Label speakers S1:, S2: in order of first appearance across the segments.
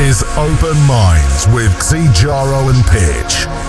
S1: Is Open Minds with Xijaro and Pitch.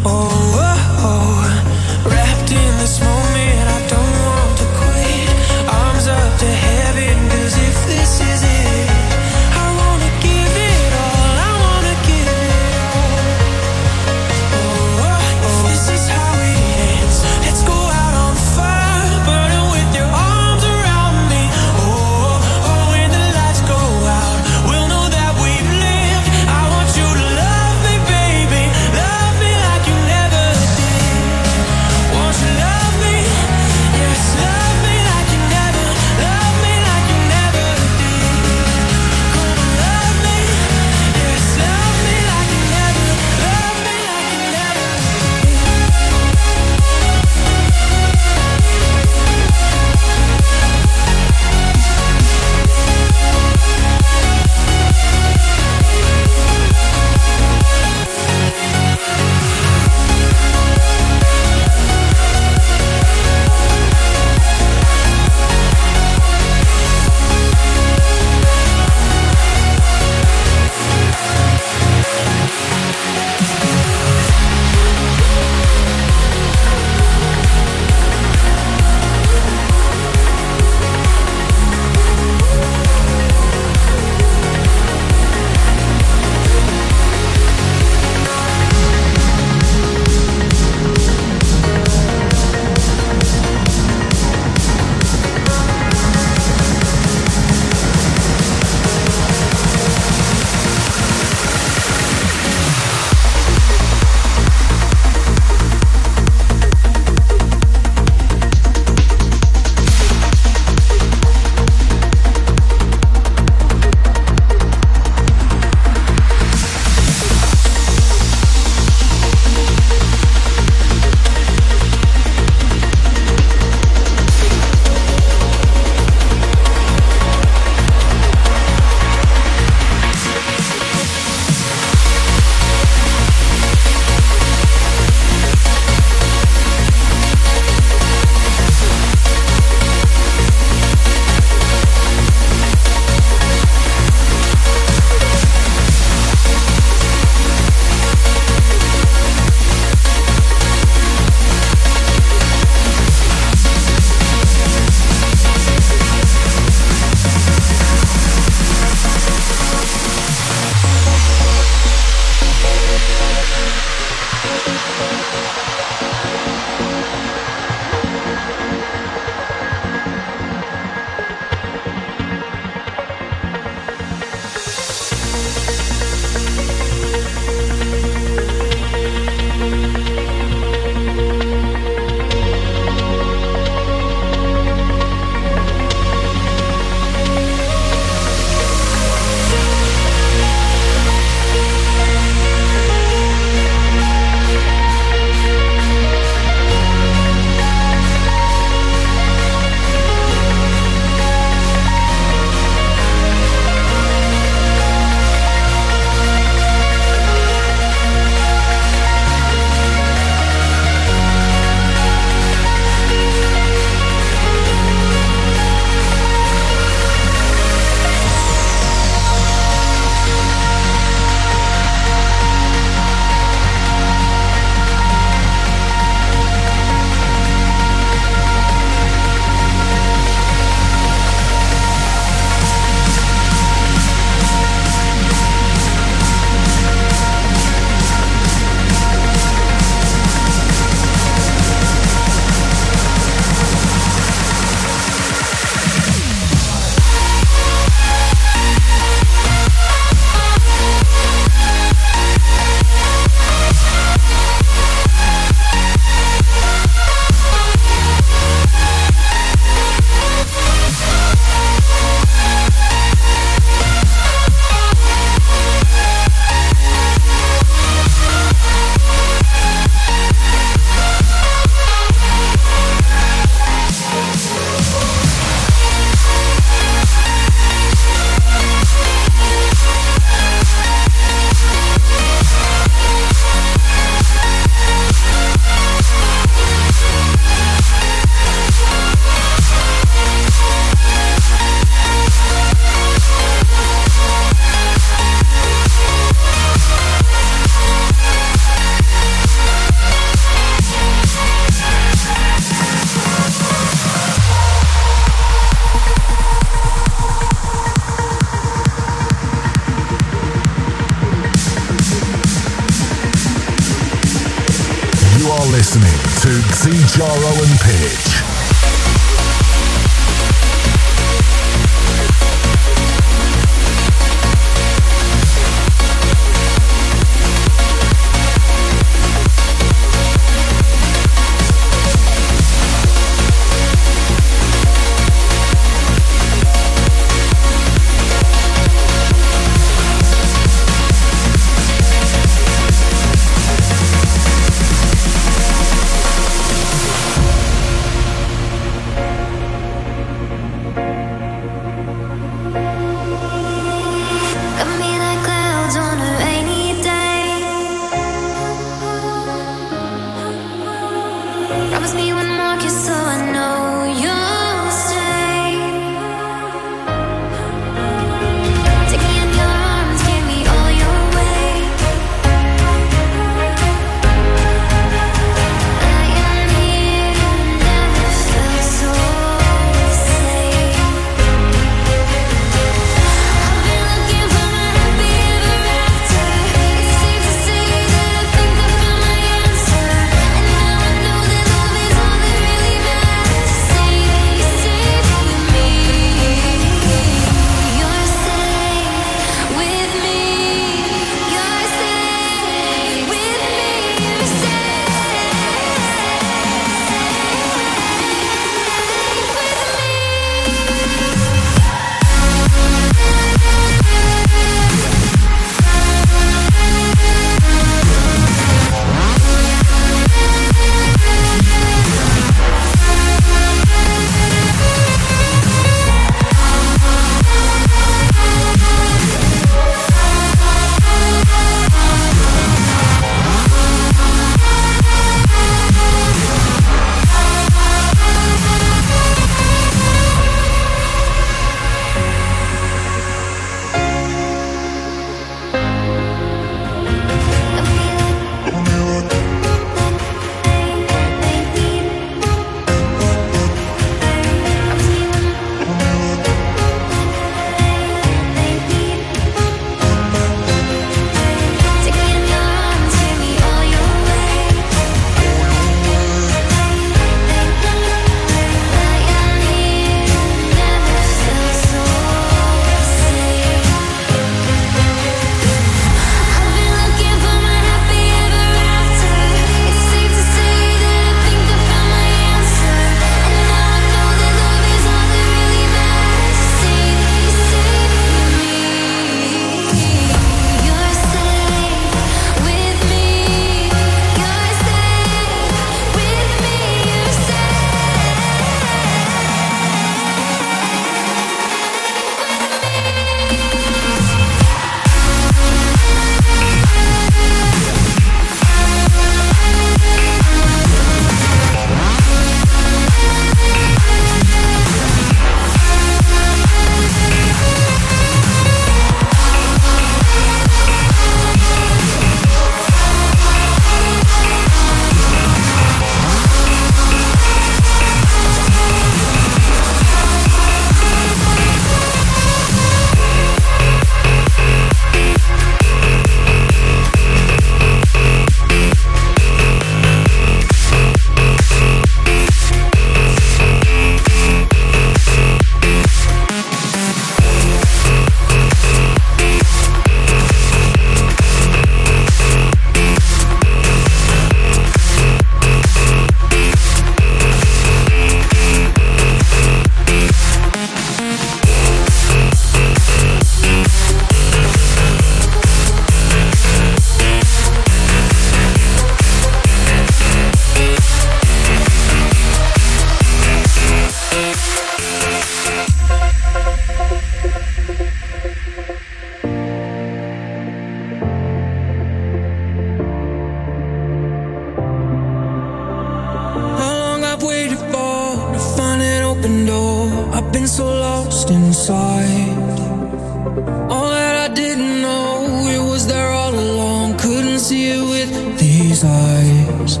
S2: Can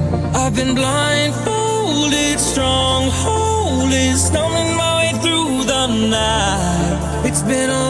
S2: you show me the way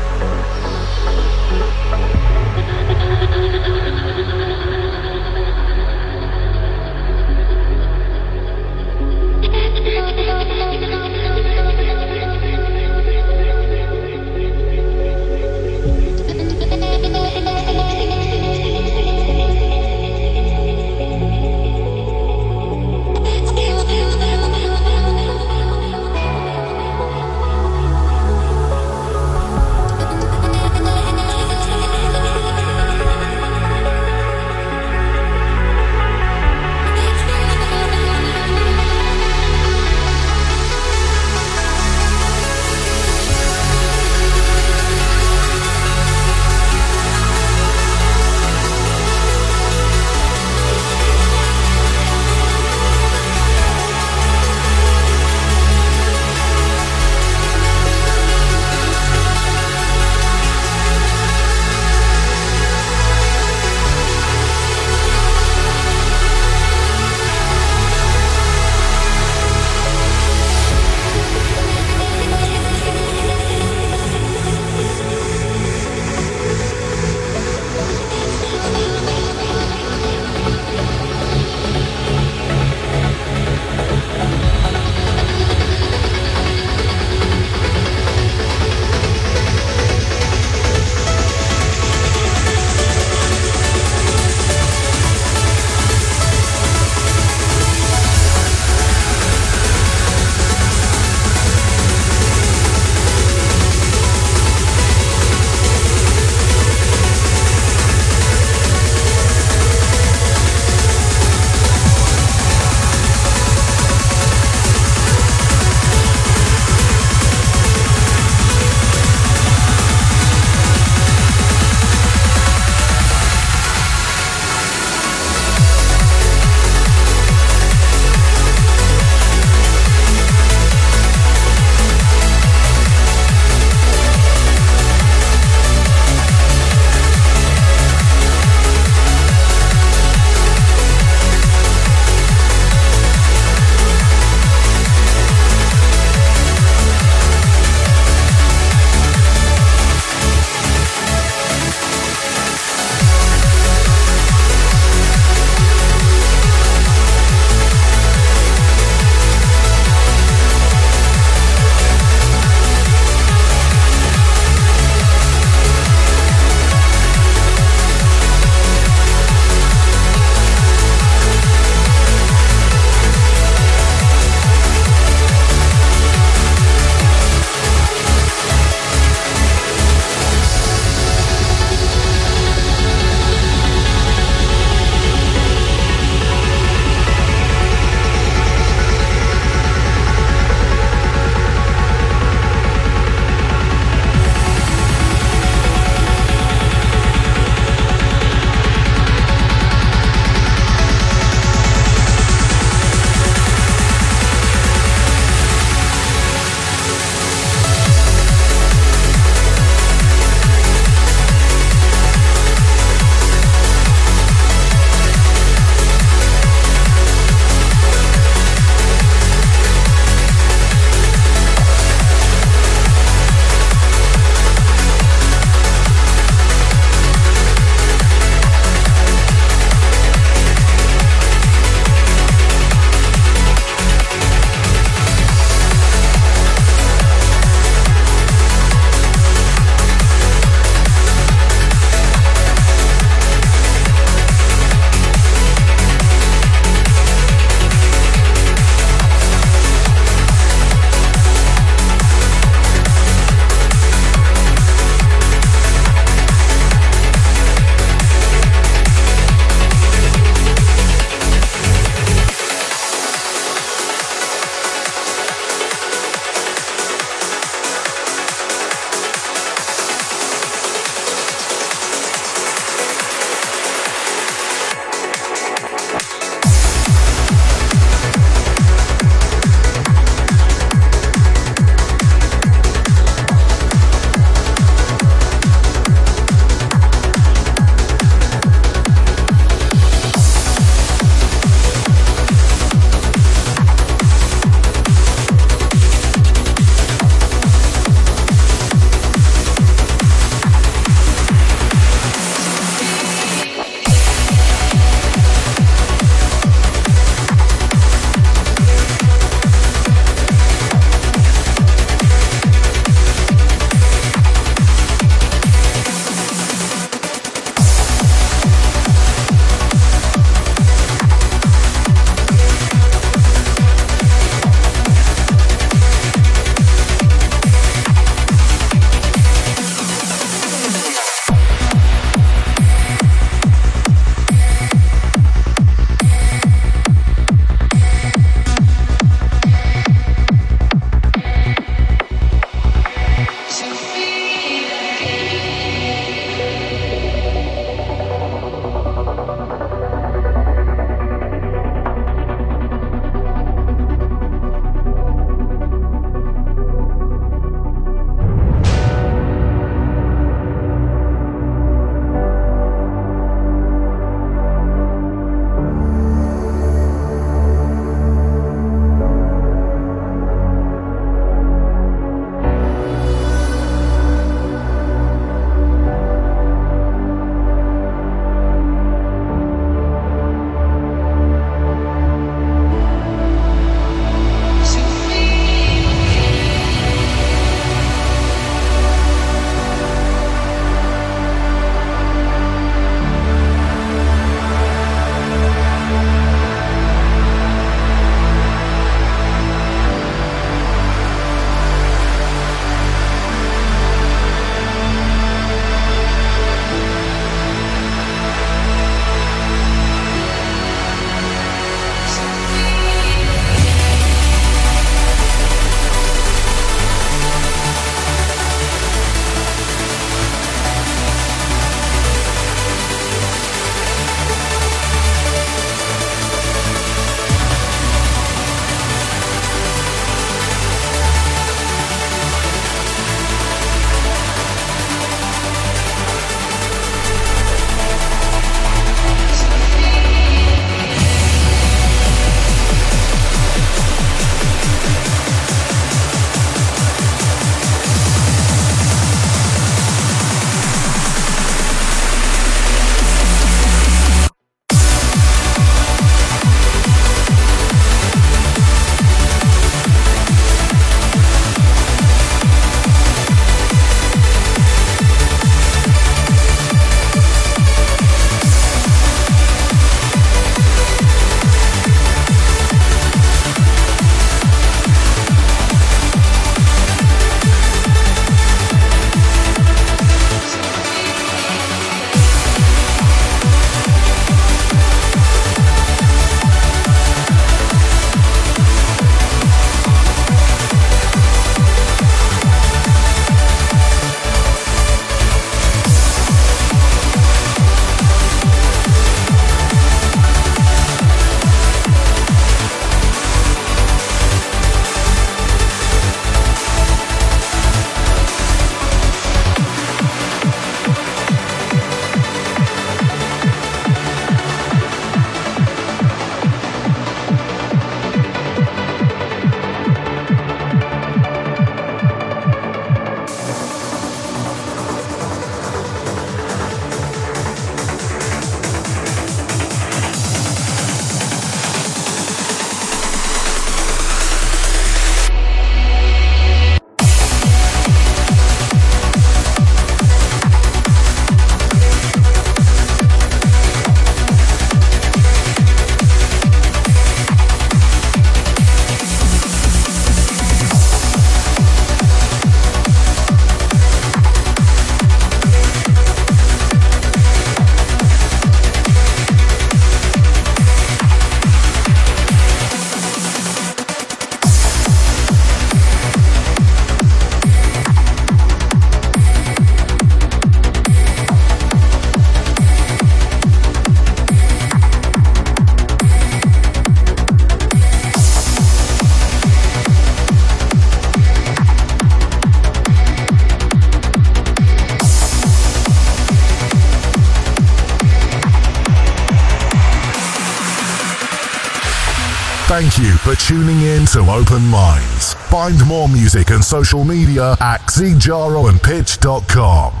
S3: tuning in to Open Minds. Find more music and social media at xijaroandpitch.com.